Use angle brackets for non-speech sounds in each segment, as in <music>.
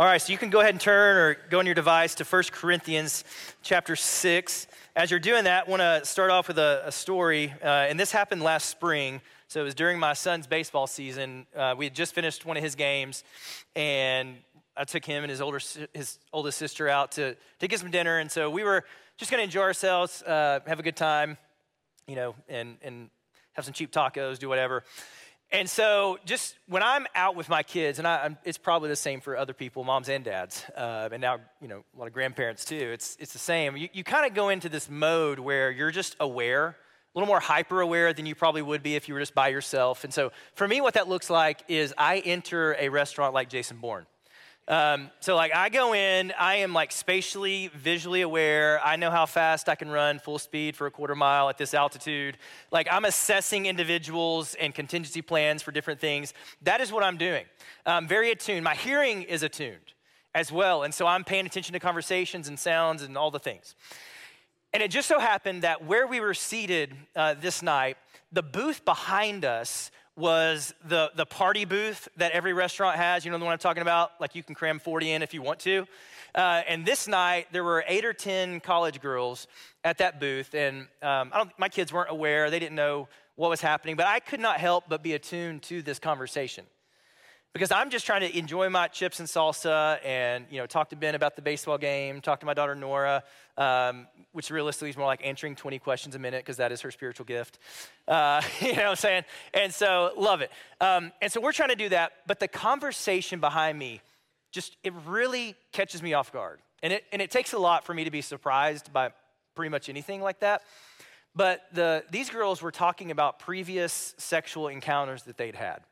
All right, so you can go ahead and turn or go on your device to 1 Corinthians chapter 6. As you're doing that, I want to start off with a, a story. Uh, and this happened last spring. So it was during my son's baseball season. Uh, we had just finished one of his games, and I took him and his, older, his oldest sister out to, to get some dinner. And so we were just going to enjoy ourselves, uh, have a good time, you know, and, and have some cheap tacos, do whatever. And so, just when I'm out with my kids, and I, it's probably the same for other people, moms and dads, uh, and now you know a lot of grandparents too. It's it's the same. You, you kind of go into this mode where you're just aware, a little more hyper aware than you probably would be if you were just by yourself. And so, for me, what that looks like is I enter a restaurant like Jason Bourne. Um, so like I go in, I am like spatially, visually aware. I know how fast I can run full speed for a quarter mile at this altitude. Like I'm assessing individuals and contingency plans for different things. That is what I'm doing. I'm very attuned. My hearing is attuned as well. And so I'm paying attention to conversations and sounds and all the things. And it just so happened that where we were seated uh, this night, the booth behind us was the, the party booth that every restaurant has. You know the one I'm talking about? Like you can cram 40 in if you want to. Uh, and this night, there were eight or 10 college girls at that booth. And um, my kids weren't aware, they didn't know what was happening, but I could not help but be attuned to this conversation because I'm just trying to enjoy my chips and salsa and you know talk to Ben about the baseball game, talk to my daughter Nora, um, which realistically is more like answering 20 questions a minute because that is her spiritual gift. Uh, <laughs> you know what I'm saying? And so love it. Um, and so we're trying to do that, but the conversation behind me just it really catches me off guard, and it and it takes a lot for me to be surprised by pretty much anything like that. But the, these girls were talking about previous sexual encounters that they'd had.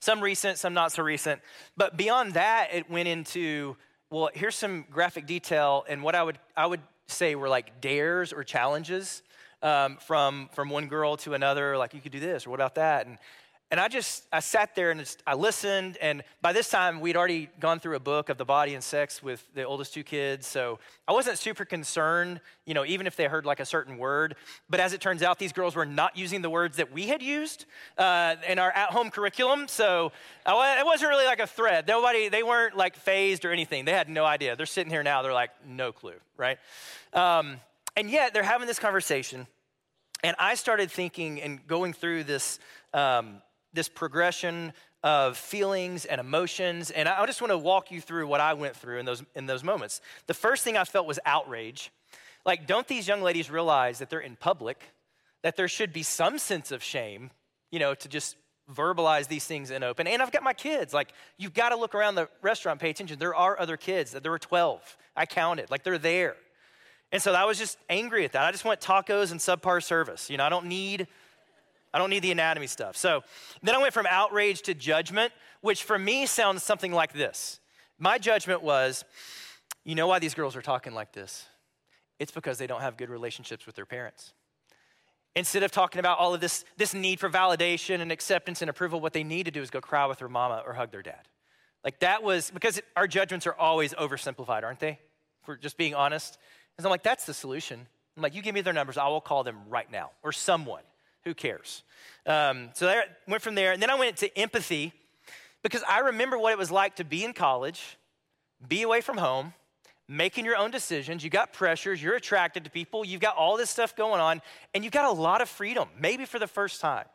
Some recent, some not so recent. But beyond that, it went into, well, here's some graphic detail and what I would, I would say were like dares or challenges um, from, from one girl to another, like you could do this or what about that? And and I just, I sat there and just, I listened. And by this time, we'd already gone through a book of the body and sex with the oldest two kids. So I wasn't super concerned, you know, even if they heard like a certain word. But as it turns out, these girls were not using the words that we had used uh, in our at home curriculum. So I, it wasn't really like a threat. Nobody, they weren't like fazed or anything. They had no idea. They're sitting here now, they're like, no clue, right? Um, and yet they're having this conversation. And I started thinking and going through this. Um, this progression of feelings and emotions. And I just want to walk you through what I went through in those, in those moments. The first thing I felt was outrage. Like, don't these young ladies realize that they're in public, that there should be some sense of shame, you know, to just verbalize these things in open. And I've got my kids. Like, you've got to look around the restaurant, pay attention. There are other kids. There were 12. I counted. Like, they're there. And so I was just angry at that. I just want tacos and subpar service. You know, I don't need I don't need the anatomy stuff. So then I went from outrage to judgment, which for me sounds something like this. My judgment was, you know why these girls are talking like this? It's because they don't have good relationships with their parents. Instead of talking about all of this, this need for validation and acceptance and approval, what they need to do is go cry with their mama or hug their dad. Like that was, because our judgments are always oversimplified, aren't they? We're just being honest. And so I'm like, that's the solution. I'm like, you give me their numbers, I will call them right now, or someone. Who cares? Um, so I went from there. And then I went to empathy because I remember what it was like to be in college, be away from home, making your own decisions. You got pressures, you're attracted to people, you've got all this stuff going on, and you've got a lot of freedom, maybe for the first time.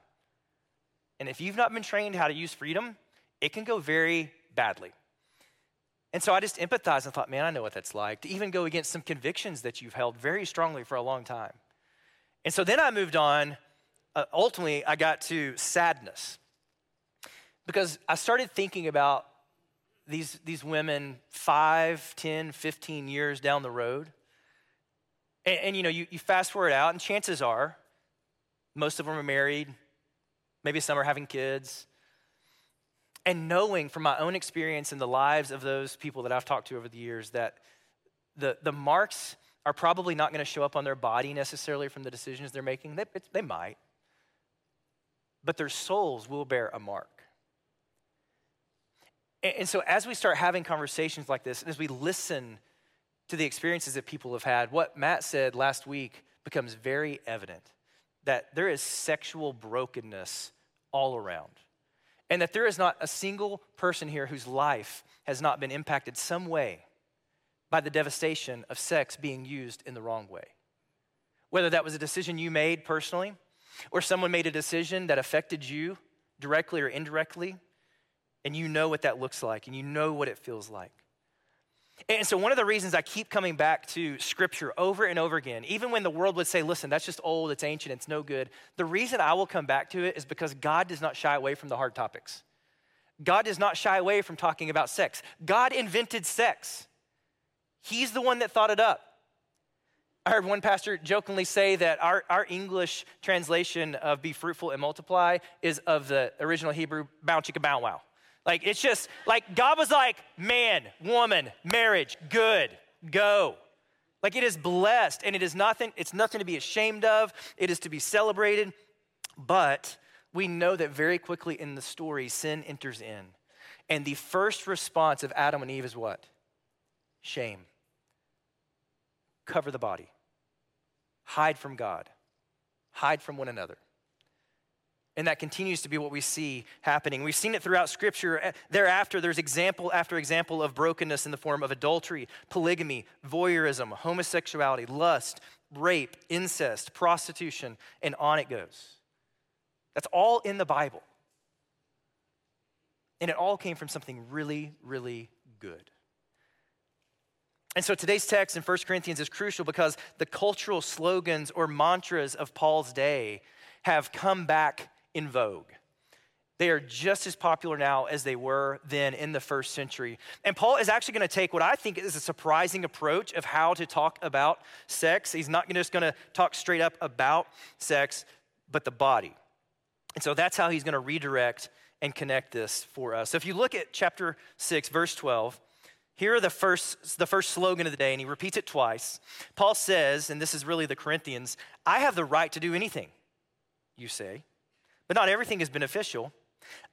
And if you've not been trained how to use freedom, it can go very badly. And so I just empathized and thought, man, I know what that's like to even go against some convictions that you've held very strongly for a long time. And so then I moved on uh, ultimately, I got to sadness because I started thinking about these, these women 5, 10, 15 years down the road. And, and you know, you, you fast forward out, and chances are most of them are married, maybe some are having kids. And knowing from my own experience in the lives of those people that I've talked to over the years that the, the marks are probably not going to show up on their body necessarily from the decisions they're making. They, they might but their souls will bear a mark. And, so, as we start having conversations like this, and as we listen to the experiences that people have had, what Matt said last week becomes very evident that there is sexual brokenness all around. and that there is not a single person here whose life has not been impacted some way by the devastation of sex being used in the wrong way. Whether that was a decision you made personally, or someone made a decision that affected you directly or indirectly, and you know what that looks like and you know what it feels like. And so, one of the reasons I keep coming back to scripture over and over again, even when the world would say, listen, that's just old, it's ancient, it's no good, the reason I will come back to it is because God does not shy away from the hard topics. God does not shy away from talking about sex. God invented sex, He's the one that thought it up. I heard one pastor jokingly say that our, our English translation of be fruitful and multiply is of the original Hebrew bow chicka wow. Like it's just like God was like, man, woman, marriage, good, go. Like it is blessed and it is nothing, it's nothing to be ashamed of. It is to be celebrated. But we know that very quickly in the story, sin enters in. And the first response of Adam and Eve is what? Shame cover the body, hide from God, hide from one another. And that continues to be what we see happening. We've seen it throughout Scripture. Eh, thereafter, there's example after example of brokenness in the form of adultery, polygamy, voyeurism, homosexuality, lust, rape, incest, prostitution, and on it goes. That's all in the Bible. And it all came from something really, really good. And so today's text in 1 Corinthians is crucial because the cultural slogans or mantras of Paul's day have come back in vogue. They are just as popular now as they were then in the first century. And Paul is actually going to take what I think is a surprising approach of how to talk about sex. He's not just going to talk straight up about sex, but the body. And so that's how he's going to redirect and connect this for us. So if you look at chapter 6, verse 12, here are the first, the first slogan of the day, and he repeats it twice. Paul says, and this is really the Corinthians, I have the right to do anything, you say, but not everything is beneficial.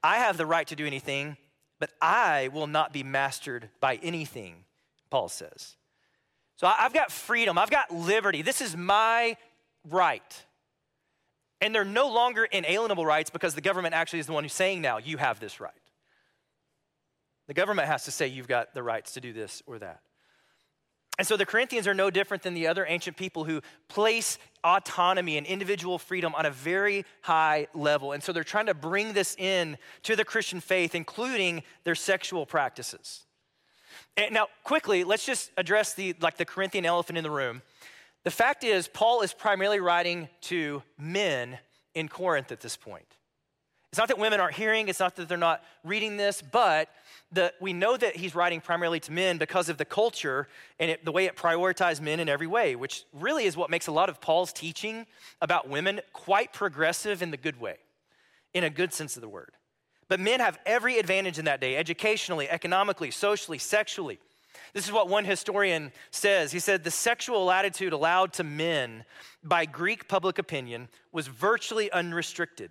I have the right to do anything, but I will not be mastered by anything, Paul says. So I've got freedom, I've got liberty. This is my right. And they're no longer inalienable rights because the government actually is the one who's saying now, you have this right. The government has to say you've got the rights to do this or that. And so the Corinthians are no different than the other ancient people who place autonomy and individual freedom on a very high level. And so they're trying to bring this in to the Christian faith, including their sexual practices. And now, quickly, let's just address the like the Corinthian elephant in the room. The fact is, Paul is primarily writing to men in Corinth at this point. It's not that women aren't hearing, it's not that they're not reading this, but the, we know that he's writing primarily to men because of the culture and it, the way it prioritized men in every way, which really is what makes a lot of Paul's teaching about women quite progressive in the good way, in a good sense of the word. But men have every advantage in that day, educationally, economically, socially, sexually. This is what one historian says. He said the sexual latitude allowed to men by Greek public opinion was virtually unrestricted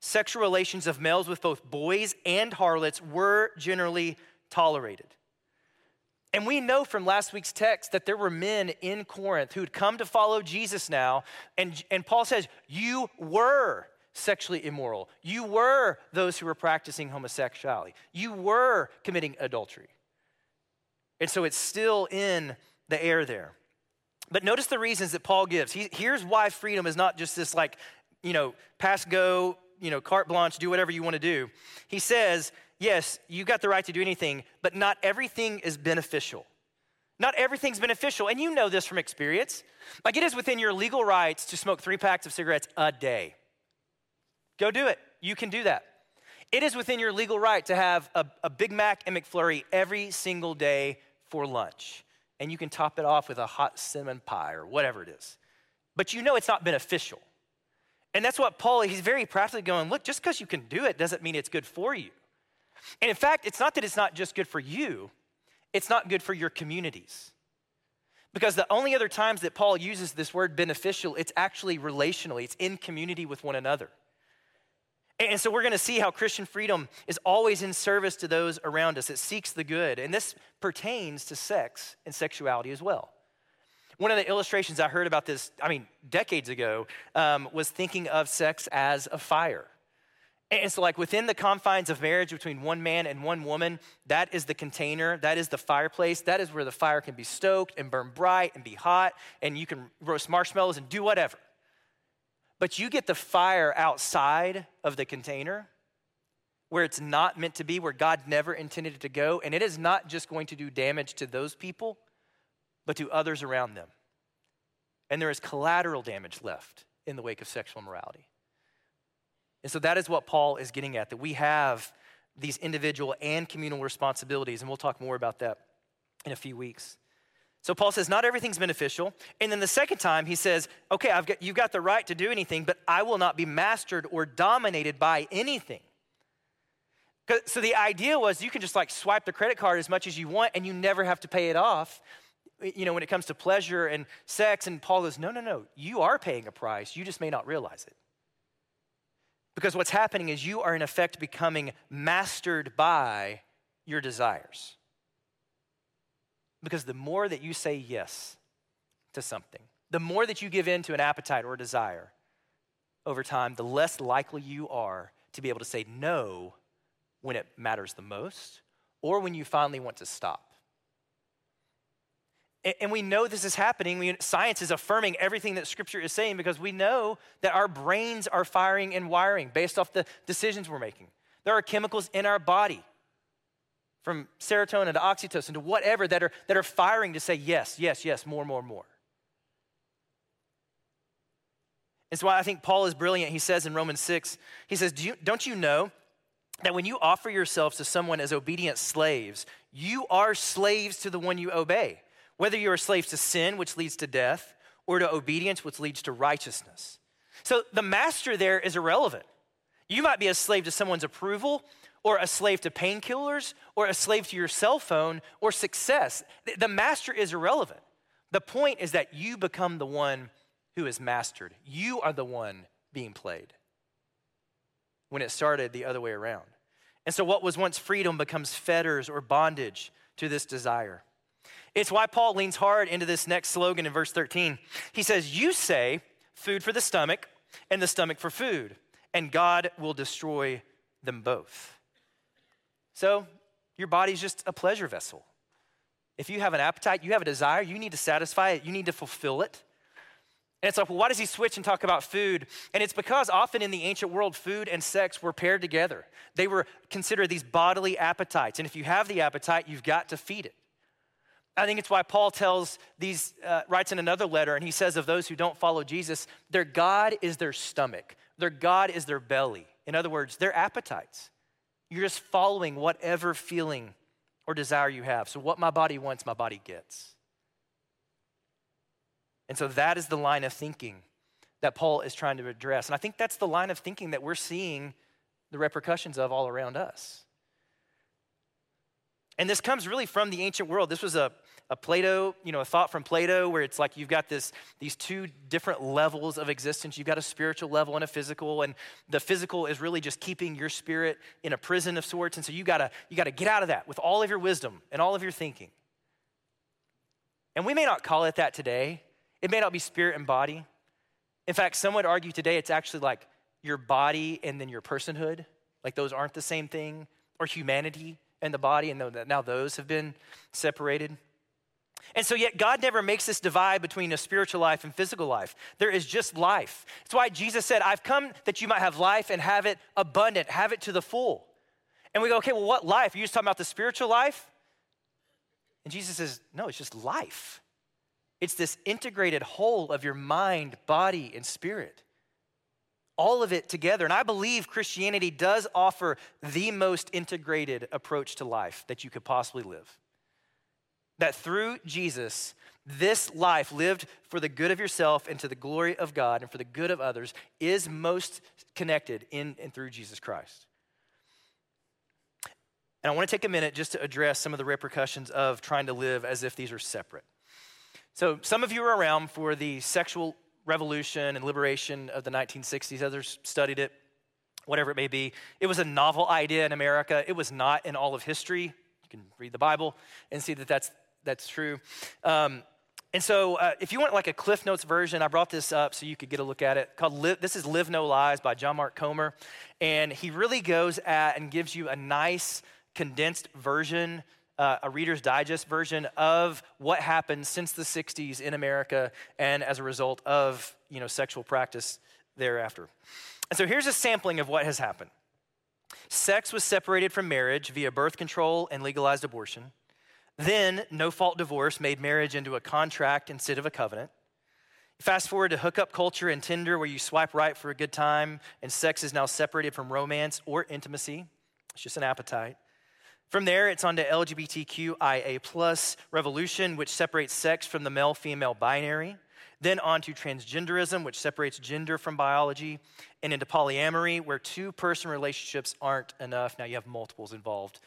sexual relations of males with both boys and harlots were generally tolerated. And we know from last week's text that there were men in Corinth who'd come to follow Jesus now. And, and Paul says, You were sexually immoral. You were those who were practicing homosexuality. You were committing adultery. And so it's still in the air there. But notice the reasons that Paul gives. He, here's why freedom is not just this, like, you know, pass go, you know, carte blanche, do whatever you want to do. He says, yes, you got the right to do anything, but not everything is beneficial. Not everything's beneficial. And you know this from experience. Like it is within your legal rights to smoke three packs of cigarettes a day. Go do it. You can do that. It is within your legal right to have a, a Big Mac and McFlurry every single day for lunch. And you can top it off with a hot cinnamon pie or whatever it is. But you know it's not beneficial. And that's what Paul, he's very practically going, look, just because you can do it doesn't mean it's good for you. And in fact, it's not that it's not just good for you, it's not good for your communities. Because the only other times that Paul uses this word beneficial, it's actually relationally, it's in community with one another. And so we're going to see how Christian freedom is always in service to those around us. It seeks the good. And this pertains to sex and sexuality as well. One of the illustrations I heard about this, I mean, decades ago, um, was thinking of sex as a fire. And so, like within the confines of marriage between one man and one woman, that is the container, that is the fireplace, that is where the fire can be stoked and burn bright and be hot, and you can roast marshmallows and do whatever. But you get the fire outside of the container where it's not meant to be, where God never intended it to go, and it is not just going to do damage to those people, but to others around them. And there is collateral damage left in the wake of sexual immorality. And so that is what Paul is getting at that we have these individual and communal responsibilities, and we'll talk more about that in a few weeks. So Paul says, not everything's beneficial. And then the second time, he says, okay, I've got, you've got the right to do anything, but I will not be mastered or dominated by anything. So the idea was you can just like swipe the credit card as much as you want and you never have to pay it off. You know, when it comes to pleasure and sex, and Paul goes, no, no, no, you are paying a price. You just may not realize it. Because what's happening is you are, in effect, becoming mastered by your desires. Because the more that you say yes to something, the more that you give in to an appetite or desire over time, the less likely you are to be able to say no when it matters the most or when you finally want to stop. And we know this is happening. science is affirming everything that Scripture is saying because we know that our brains are firing and wiring based off the decisions we're making. There are chemicals in our body, from serotonin to oxytocin to whatever, that are, that are firing to say yes, yes, yes, more, more, more. It's why I think Paul is brilliant. He says in Romans 6, he says, Do you, Don't you know that when you offer yourselves to someone as obedient slaves, you are slaves to the one you obey? Whether you're a slave to sin, which leads to death, or to obedience, which leads to righteousness. So the master there is irrelevant. You might be a slave to someone's approval, or a slave to painkillers, or a slave to your cell phone, or success. The master is irrelevant. The point is that you become the one who is mastered. You are the one being played. When it started the other way around. And so, what was once freedom becomes fetters or bondage to this desire. It's why Paul leans hard into this next slogan in verse 13. He says, You say food for the stomach and the stomach for food, and God will destroy them both. So, your body's just a pleasure vessel. If you have an appetite, you have a desire, you need to satisfy it, you need to fulfill it. And it's like, well, why does he switch and talk about food? And it's because often in the ancient world, food and sex were paired together. They were considered these bodily appetites. And if you have the appetite, you've got to feed it. I think it's why Paul tells these, uh, writes in another letter, and he says of those who don't follow Jesus, their God is their stomach, their God is their belly. In other words, their appetites. You're just following whatever feeling or desire you have. So, what my body wants, my body gets. And so, that is the line of thinking that Paul is trying to address. And I think that's the line of thinking that we're seeing the repercussions of all around us. And this comes really from the ancient world. This was a, a Plato, you know, a thought from Plato where it's like you've got this, these two different levels of existence. You've got a spiritual level and a physical, and the physical is really just keeping your spirit in a prison of sorts. And so you gotta, you gotta get out of that with all of your wisdom and all of your thinking. And we may not call it that today. It may not be spirit and body. In fact, some would argue today it's actually like your body and then your personhood. Like those aren't the same thing, or humanity and the body, and now those have been separated. And so, yet, God never makes this divide between a spiritual life and physical life. There is just life. That's why Jesus said, I've come that you might have life and have it abundant, have it to the full. And we go, okay, well, what life? Are you just talking about the spiritual life? And Jesus says, no, it's just life. It's this integrated whole of your mind, body, and spirit all of it together. And I believe Christianity does offer the most integrated approach to life that you could possibly live. That through Jesus, this life lived for the good of yourself and to the glory of God and for the good of others is most connected in and through Jesus Christ. And I want to take a minute just to address some of the repercussions of trying to live as if these are separate. So, some of you were around for the sexual revolution and liberation of the 1960s. Others studied it, whatever it may be. It was a novel idea in America. It was not in all of history. You can read the Bible and see that that's, that's true. Um, And so, uh, if you want like a Cliff Notes version, I brought this up so you could get a look at it. Called "This is Live No Lies" by John Mark Comer, and he really goes at and gives you a nice condensed version, uh, a Reader's Digest version of what happened since the '60s in America, and as a result of you know sexual practice thereafter. And so, here's a sampling of what has happened. Sex was separated from marriage via birth control and legalized abortion. Then, no fault divorce made marriage into a contract instead of a covenant. Fast forward to hookup culture and Tinder, where you swipe right for a good time, and sex is now separated from romance or intimacy. It's just an appetite. From there, it's on to LGBTQIA plus revolution, which separates sex from the male female binary. Then on to transgenderism, which separates gender from biology, and into polyamory, where two person relationships aren't enough. Now you have multiples involved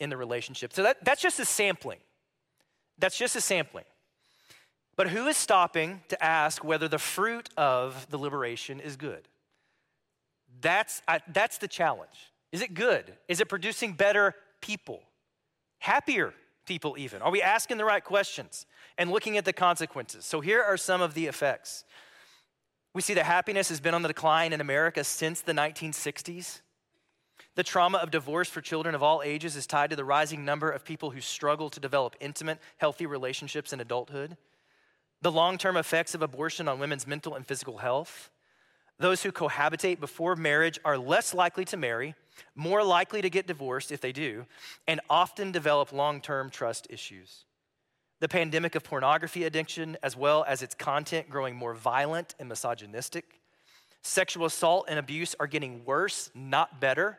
in the relationship. So that, that's just a sampling. That's just a sampling. But who is stopping to ask whether the fruit of the liberation is good? That's, I, that's the challenge. Is it good? Is it producing better people? Happier people, even? Are we asking the right questions and looking at the consequences? So here are some of the effects. We see that happiness has been on the decline in America since the 1960s. The trauma of divorce for children of all ages is tied to the rising number of people who struggle to develop intimate, healthy relationships in adulthood. The long term effects of abortion on women's mental and physical health. Those who cohabitate before marriage are less likely to marry, more likely to get divorced if they do, and often develop long term trust issues. The pandemic of pornography addiction, as well as its content growing more violent and misogynistic. Sexual assault and abuse are getting worse, not better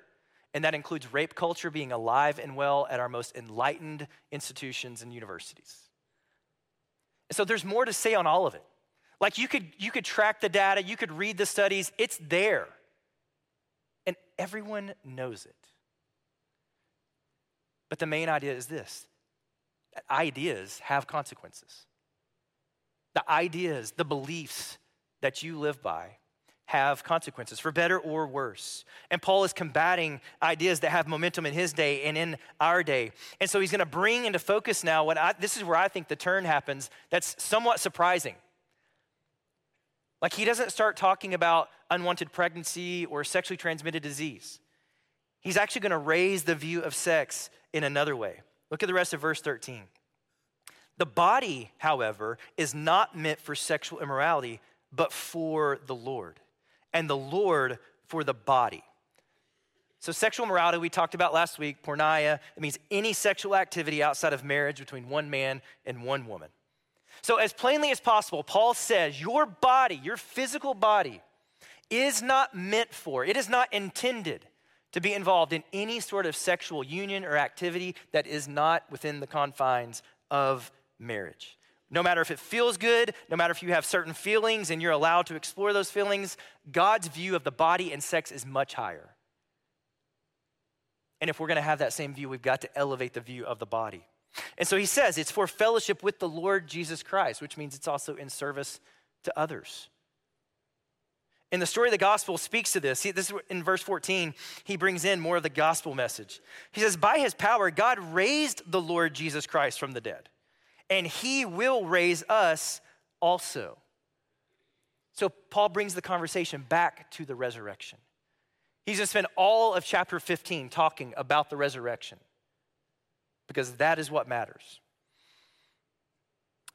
and that includes rape culture being alive and well at our most enlightened institutions and universities. So there's more to say on all of it. Like you could, you could track the data, you could read the studies, it's there. Everyone knows it. But the main idea is this ideas have consequences. The ideas, the beliefs that you live by have consequences, for better or worse. And Paul is combating ideas that have momentum in his day and in our day. And so he's going to bring into focus now what I, this is where I think the turn happens that's somewhat surprising. Like he doesn't start talking about unwanted pregnancy or sexually transmitted disease. He's actually going to raise the view of sex in another way. Look at the rest of verse 13. The body, however, is not meant for sexual immorality, but for the Lord and the Lord for the body. So, sexual morality, we talked about last week, porneia, it means any sexual activity outside of marriage between one man and one woman. So, as plainly as possible, Paul says, Your body, your physical body, is not meant for, it is not intended to be involved in any sort of sexual union or activity that is not within the confines of marriage. No matter if it feels good, no matter if you have certain feelings and you're allowed to explore those feelings, God's view of the body and sex is much higher. And if we're going to have that same view, we've got to elevate the view of the body. And so he says it's for fellowship with the Lord Jesus Christ, which means it's also in service to others. And the story of the gospel speaks to this. This is in verse 14, he brings in more of the gospel message. He says, By his power, God raised the Lord Jesus Christ from the dead and he will raise us also. So Paul brings the conversation back to the resurrection. He's going to spend all of chapter 15 talking about the resurrection because that is what matters.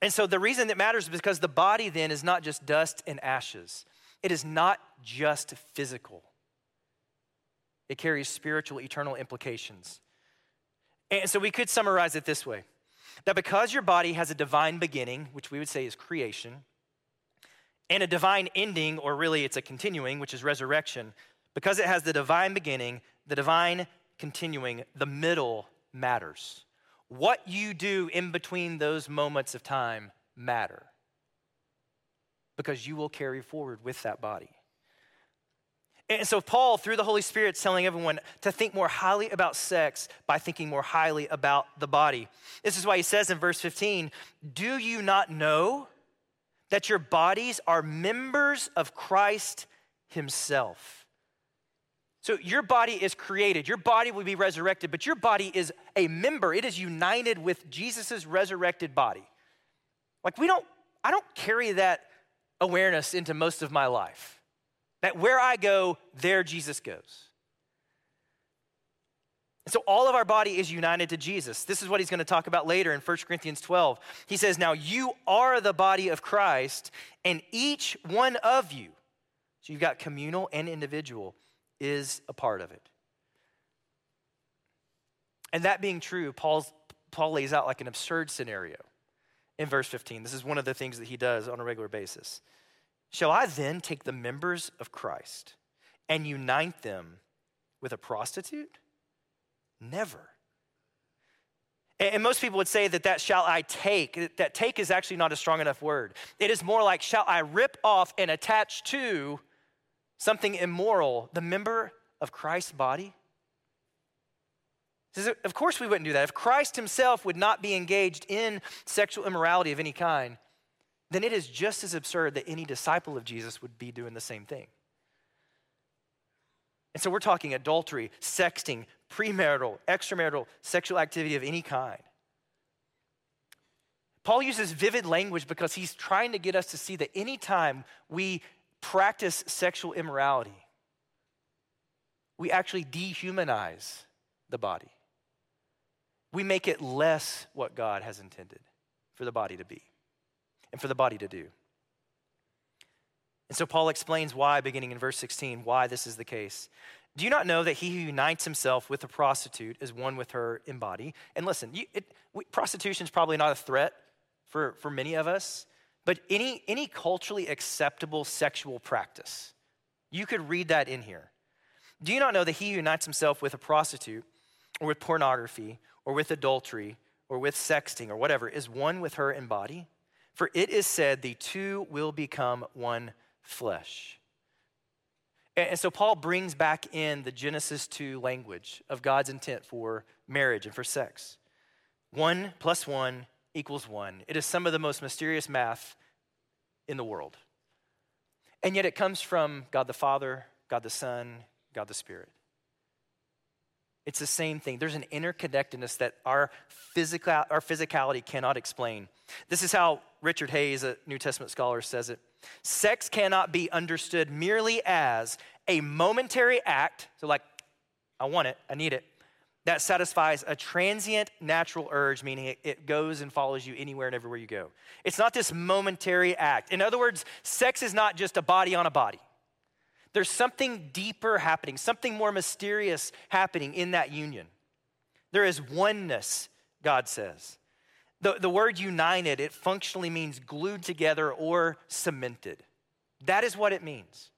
And so the reason that matters is because the body then is not just dust and ashes, it is not just physical, it carries spiritual, eternal implications. And so we could summarize it this way that because your body has a divine beginning, which we would say is creation, and a divine ending, or really it's a continuing, which is resurrection, because it has the divine beginning, the divine continuing, the middle matters. What you do in between those moments of time matter because you will carry forward with that body. And so, Paul, through the Holy Spirit, is telling everyone to think more highly about sex by thinking more highly about the body. This is why he says in verse 15, Do you not know that your bodies are members of Christ himself? So, your body is created, your body will be resurrected, but your body is a member, it is united with Jesus' resurrected body. Like, we don't, I don't carry that awareness into most of my life. That where I go, there Jesus goes. And so all of our body is united to Jesus. This is what he's going to talk about later in 1 Corinthians 12. He says, Now you are the body of Christ, and each one of you, so you've got communal and individual, is a part of it. And that being true, Paul's, Paul lays out like an absurd scenario in verse 15. This is one of the things that he does on a regular basis. Shall I then take the members of Christ and unite them with a prostitute? Never. And most people would say that that shall I take, that take is actually not a strong enough word. It is more like shall I rip off and attach to something immoral the member of Christ's body? Says, Of course, we wouldn't do that. If Christ himself would not be engaged in sexual immorality of any kind, then it is just as absurd that any disciple of Jesus would be doing the same thing. And so we're talking adultery, sexting, premarital, extramarital sexual activity of any kind. Paul uses vivid language because he's trying to get us to see that anytime we practice sexual immorality, we actually dehumanize the body. We make it less what God has intended for the body to be and for the body to do. And so Paul explains why, beginning in verse 16, why this is the case. Do you not know that he who unites himself with a prostitute is one with her in body? And listen, prostitution is probably not a threat for, for many of us, but any, any culturally acceptable sexual practice, you could read that in here. Do you not know that he unites himself with a prostitute or with pornography or with adultery or with sexting or whatever is one with her in body? For it is said, the two will become one flesh. And so Paul brings back in the Genesis 2 language of God's intent for marriage and for sex. One plus one equals one. It is some of the most mysterious math in the world. And yet it comes from God the Father, God the Son, God the Spirit. It's the same thing. There's an interconnectedness that our, physical, our physicality cannot explain. This is how Richard Hays, a New Testament scholar, says it. Sex cannot be understood merely as a momentary act, so like, I want it, I need it, that satisfies a transient natural urge, meaning it, it, goes and follows you anywhere and everywhere you go. It's not this momentary act. In other words, sex is not just a body on a body. There's something deeper happening, something more mysterious happening in that union. There is oneness, God says. The, the word united, it functionally means glued together or cemented. That is what it means.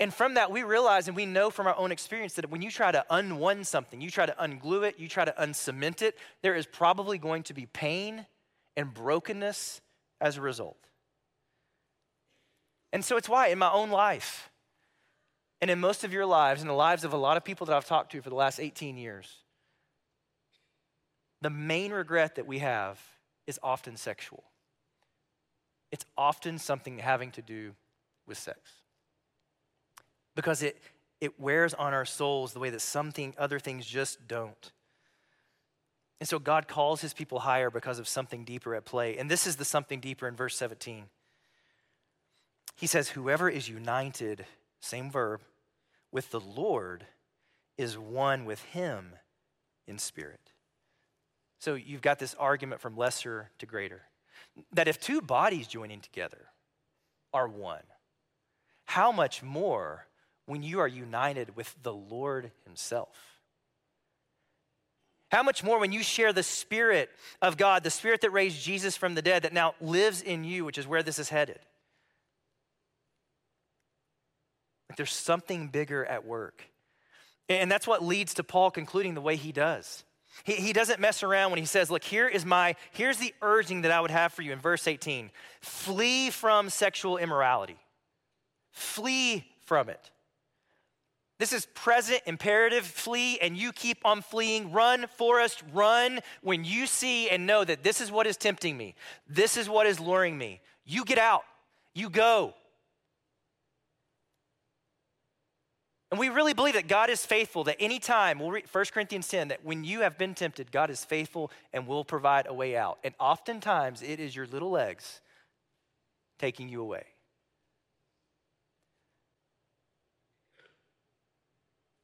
And from that, we realize and we know from our own experience that when you try to unone something, you try to unglue it, you try to uncement it, there is probably going to be pain and brokenness as a result. And so it's why in my own life, and in most of your lives, in the lives of a lot of people that I've talked to for the last 18 years, the main regret that we have is often sexual. It's often something having to do with sex. Because it, it wears on our souls the way that something other things just don't. And so God calls his people higher because of something deeper at play. And this is the something deeper in verse 17. He says, Whoever is united, same verb, with the Lord is one with him in spirit. So you've got this argument from lesser to greater that if two bodies joining together are one, how much more when you are united with the Lord Himself? How much more when you share the Spirit of God, the Spirit that raised Jesus from the dead, that now lives in you, which is where this is headed? Like there's something bigger at work. And that's what leads to Paul concluding the way he does. He, he doesn't mess around when he says, Look, here is my, here's the urging that I would have for you in verse 18 flee from sexual immorality, flee from it. This is present imperative flee, and you keep on fleeing. Run, Forrest, run when you see and know that this is what is tempting me. This is what is luring me. You get out, you go. And we really believe that God is faithful, that anytime, we'll read 1 Corinthians 10, that when you have been tempted, God is faithful and will provide a way out. And oftentimes it is your little legs taking you away.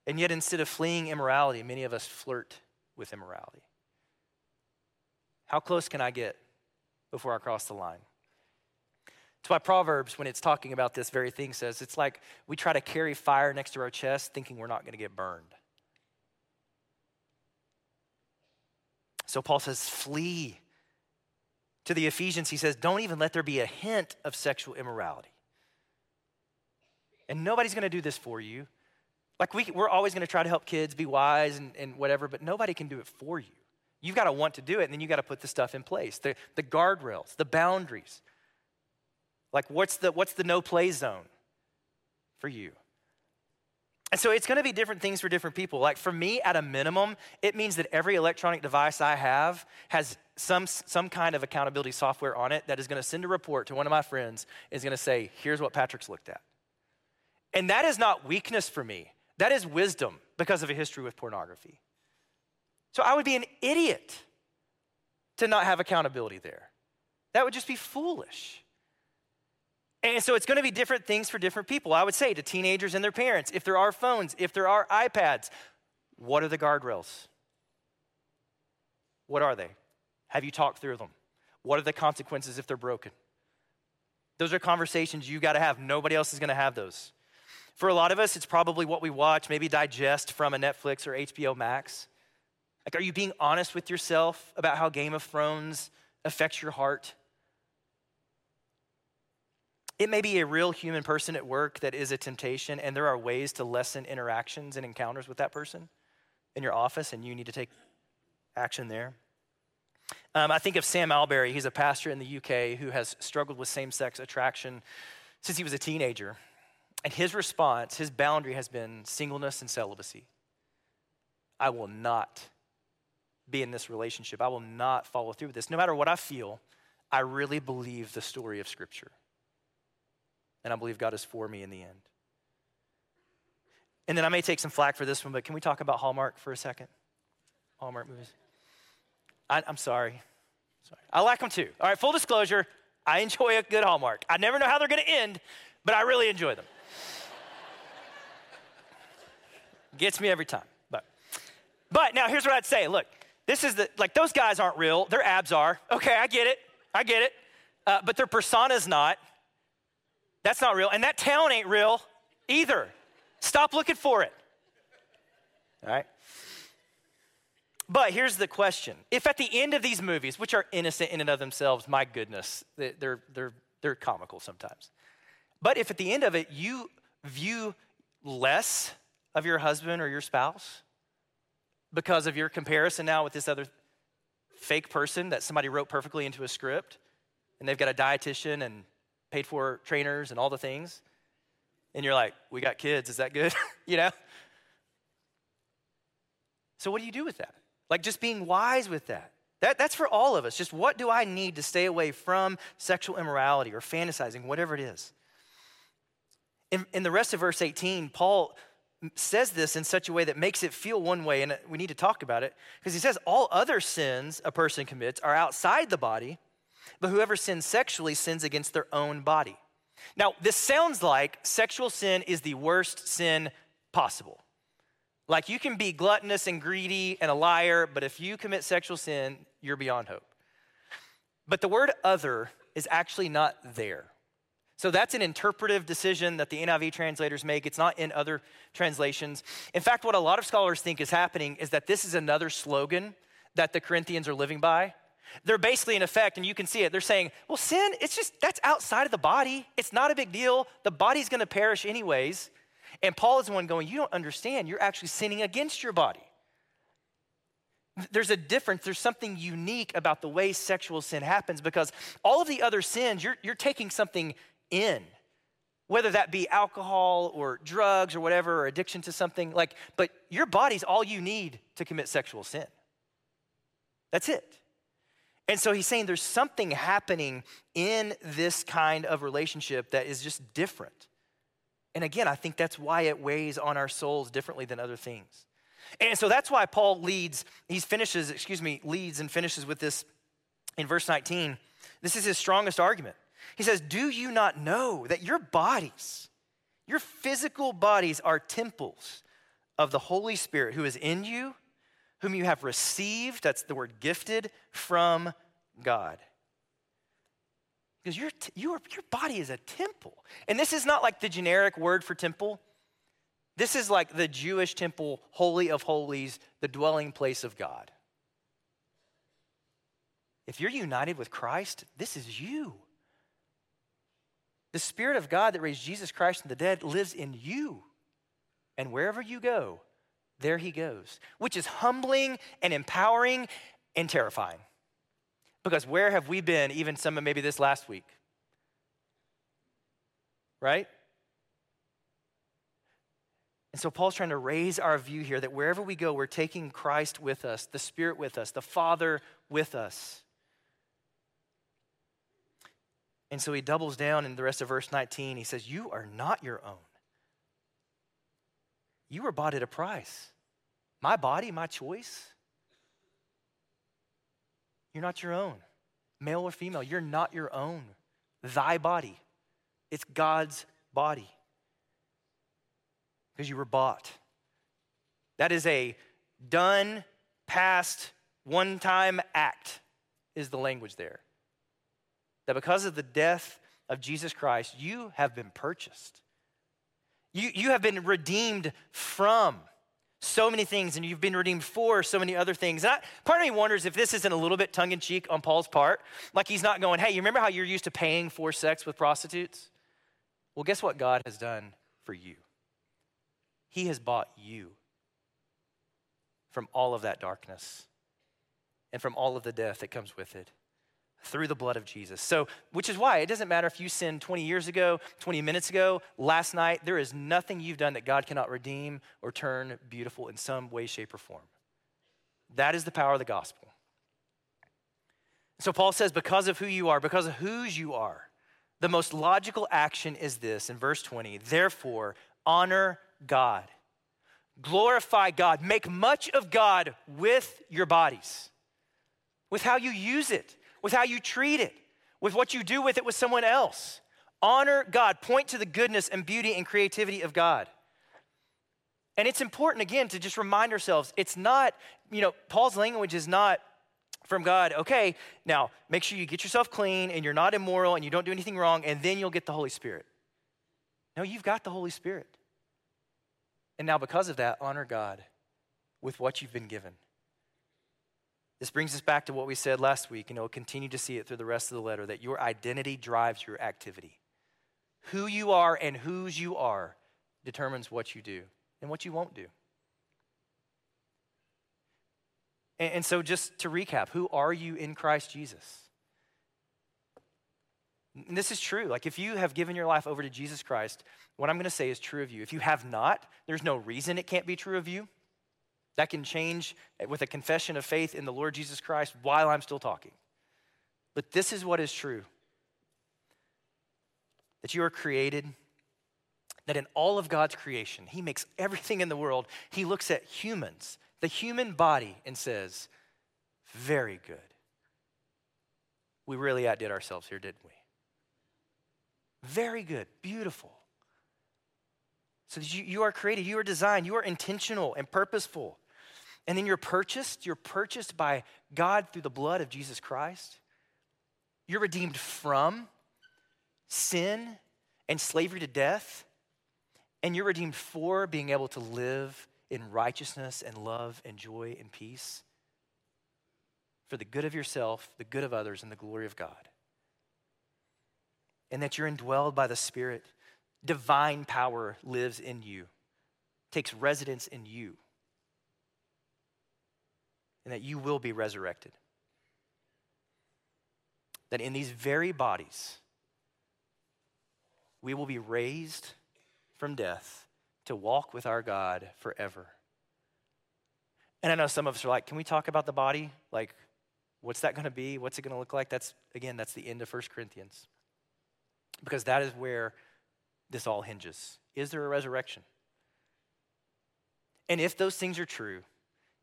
And yet, instead of fleeing immorality, many of us flirt with immorality. How close can I get before I cross the line? It's why Proverbs, when it's talking about this very thing, says it's like we try to carry fire next to our chest thinking we're not going to get burned. So Paul says, flee. To the Ephesians, he says, don't even let there be a hint of sexual immorality. And nobody's going to do this for you. Like, we, we're always going to try to help kids be wise and, and whatever, but nobody can do it for you. You've got to want to do it, and then you've got to put the stuff in place the, the guardrails, the boundaries. Like, what's the, what's the no play zone for you? And so it's going to be different things for different people. Like for me, at a minimum, it means that every electronic device I have has some, some kind of accountability software on it that is going to send a report to one of my friends, is going to say, here's what Patrick's looked at. And that is not weakness for me. That is wisdom because of a history with pornography. So I would be an idiot to not have accountability there. That would just be foolish. And so it's going to be different things for different people. I would say to teenagers and their parents, if there are phones, if there are iPads, what are the guardrails? What are they? Have you talked through them? What are the consequences if they're broken? Those are conversations you got to have. Nobody else is going to have those. For a lot of us, it's probably what we watch, maybe digest from a Netflix or HBO Max. Like, are you being honest with yourself about how Game of Thrones affects your heart? It may be a real human person at work that is a temptation, and there are ways to lessen interactions and encounters with that person in your office, and you need to take action there. Um, I think of Sam Allberry. He's a pastor in the UK who has struggled with same sex attraction since he was a teenager. And his response, his boundary has been singleness and celibacy. I will not be in this relationship. I will not follow through with this. No matter what I feel, I really believe the story of Scripture. And I believe God is for me in the end. And then I may take some flack for this one, but can we talk about Hallmark for a second? Hallmark movies. I, am sorry. Sorry. I like them too. All right, full disclosure, I enjoy a good Hallmark. I never know how they're going to end, but I really enjoy them. Gets me every time. But, but now here's what I'd say. Look, this is the, like those guys aren't real. Their abs are. Okay, I get it. I get it. Uh, but their persona's not. That's not real. And that town ain't real either. Stop looking for it. All right? But here's the question. If at the end of these movies, which are innocent in and of themselves, my goodness, they're, they're, they're comical sometimes. But if at the end of it you view less of your husband or your spouse because of your comparison now with this other fake person that somebody wrote perfectly into a script and they've got a dietitian and paid for trainers and all the things. And you're like we got kids. Is that good? <laughs> You know? So what do you do with that? Like just being wise with that. That, that's for all of us. Just what do i need to stay away from sexual immorality or fantasizing whatever it is? In, in the rest of verse 18 paul says this in such a way that makes it feel one way, and we need to talk about it because he says all other sins a person commits are outside the body, but whoever sins sexually sins against their own body. Now, this sounds like sexual sin is the worst sin possible. Like you can be gluttonous and greedy and a liar, but if you commit sexual sin, you're beyond hope. But the word other is actually not there. So that's an interpretive decision that the NIV translators make. It's not in other translations. In fact, what a lot of scholars think is happening is that this is another slogan that the Corinthians are living by. They're basically, in effect, and you can see it, they're saying, well, sin, it's just, that's outside of the body. It's not a big deal. The body's gonna perish anyways. And Paul is the one going, you don't understand. You're actually sinning against your body. There's a difference. There's something unique about the way sexual sin happens because all of the other sins, you're, you're taking something in whether that be alcohol or drugs or whatever or addiction to something like but your body's all you need to commit sexual sin that's it and so he's saying there's something happening in this kind of relationship that is just different And again, I think that's why it weighs on our souls differently than other things. And so that's why Paul leads, he finishes, excuse me, leads and finishes with this in verse 19. This is his strongest argument. He says, Do you not know that your bodies, your physical bodies, are temples of the Holy Spirit who is in you, whom you have received, that's the word gifted, from God? Because your, your, your body is a temple. And this is not like the generic word for temple. This is like the Jewish temple, Holy of Holies, the dwelling place of God. If you're united with Christ, this is you. The Spirit of God that raised Jesus Christ from the dead lives in you. And wherever you go, there he goes, which is humbling and empowering and terrifying. Because where have we been, even some of maybe this last week? Right? And so Paul's trying to raise our view here that wherever we go, we're taking Christ with us, the Spirit with us, the Father with us. And so he doubles down in the rest of verse 19. He says, You are not your own. You were bought at a price. My body, my choice. You're not your own. Male or female, you're not your own. Thy body. It's God's body. Because you were bought. That is a done, past, one time act, is the language there that because of the death of Jesus Christ, you have been purchased. You, you have been redeemed from so many things, and you've been redeemed for so many other things. And I, part of me wonders if this isn't a little bit tongue in cheek on Paul's part. Like he's not going, hey, you remember how you're used to paying for sex with prostitutes? Well, guess what God has done for you? He has bought you from all of that darkness and from all of the death that comes with it through the blood of Jesus. So, which is why it doesn't matter if you sinned 20 years ago, 20 minutes ago, last night, there is nothing you've done that God cannot redeem or turn beautiful in some way, shape, or form. That is the power of the gospel. So, Paul says, because of who you are, because of whose you are, the most logical action is this in verse 20 therefore, honor God, glorify God, make much of God with your bodies, with how you use it with how you treat it, with what you do with it with someone else. Honor God, point to the goodness and beauty and creativity of God. And it's important, again, to just remind ourselves it's not, you know, Paul's language is not from God, okay, now make sure you get yourself clean and you're not immoral and you don't do anything wrong, and then you'll get the Holy Spirit. No, you've got the Holy Spirit. And now, because of that, honor God with what you've been given. This brings us back to what we said last week, and we'll continue to see it through the rest of the letter that your identity drives your activity. Who you are and whose you are determines what you do and what you won't do. And, and so, just to recap, who are you in Christ Jesus? And this is true. Like, if you have given your life over to Jesus Christ, what I'm going to say is true of you. If you have not, there's no reason it can't be true of you. That can change with a confession of faith in the Lord Jesus Christ while I'm still talking. But this is what is true that you are created, that in all of God's creation, He makes everything in the world, He looks at humans, the human body, and says, Very good. We really outdid ourselves here, didn't we? Very good, beautiful. So you, you are created, you are designed, you are intentional and purposeful. And then you're purchased. You're purchased by God through the blood of Jesus Christ. You're redeemed from sin and slavery to death. And you're redeemed for being able to live in righteousness and love and joy and peace for the good of yourself, the good of others, and the glory of God. And that you're indwelled by the Spirit. Divine power lives in you, takes residence in you and that you will be resurrected. That in these very bodies, we will be raised from death to walk with our God forever. And I know some of us are like, can we talk about the body? Like, what's that going to be? What's it going to look like? That's, again, that's the end of 1 Corinthians. Because that is where this all hinges. Is there a resurrection? And if those things are true,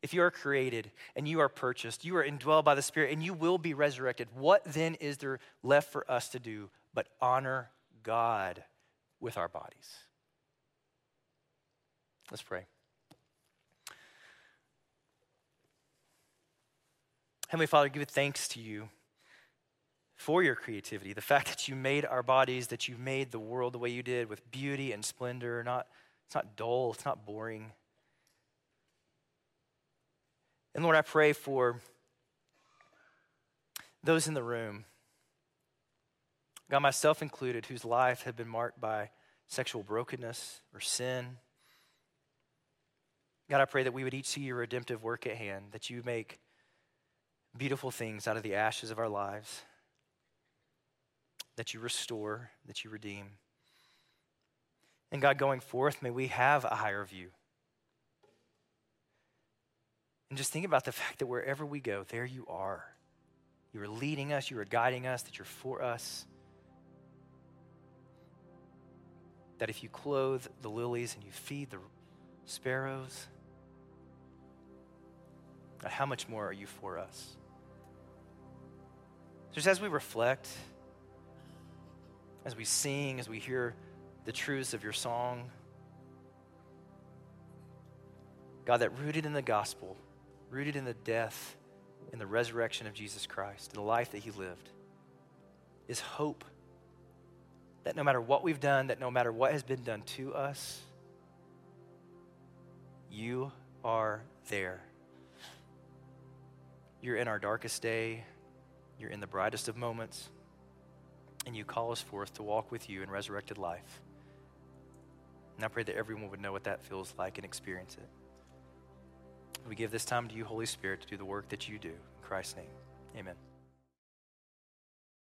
if you are created and you are purchased, you are indwelled by the Spirit, and you will be resurrected, what then is there left for us to do but honor God with our bodies? Let's pray. Heavenly Father, give thanks to you for your creativity, the fact that you made our bodies, that you made the world the way you did with beauty and splendor. Not, it's not dull, it's not boring. And Lord, I pray for those in the room, God, myself included, whose life had been marked by sexual brokenness or sin. God, I pray that we would each see your redemptive work at hand, that you make beautiful things out of the ashes of our lives, that you restore, that you redeem. And God, going forth, may we have a higher view. And just think about the fact that wherever we go, there you are. You are leading us, you are guiding us, that you're for us. That if you clothe the lilies and you feed the sparrows, how much more are you for us? Just as we reflect, as we sing, as we hear the truths of your song, God, that rooted in the gospel, rooted in the death and the resurrection of Jesus Christ, in the life that he lived, is hope that no matter what we've done, that no matter what has been done to us, you are there. You're in our darkest day, you're in the brightest of moments, and you call us forth to walk with you in resurrected life. And I pray that everyone would know what that feels like and experience it. We give this time to you, Holy Spirit, to do the work that you do. In Christ's name, amen.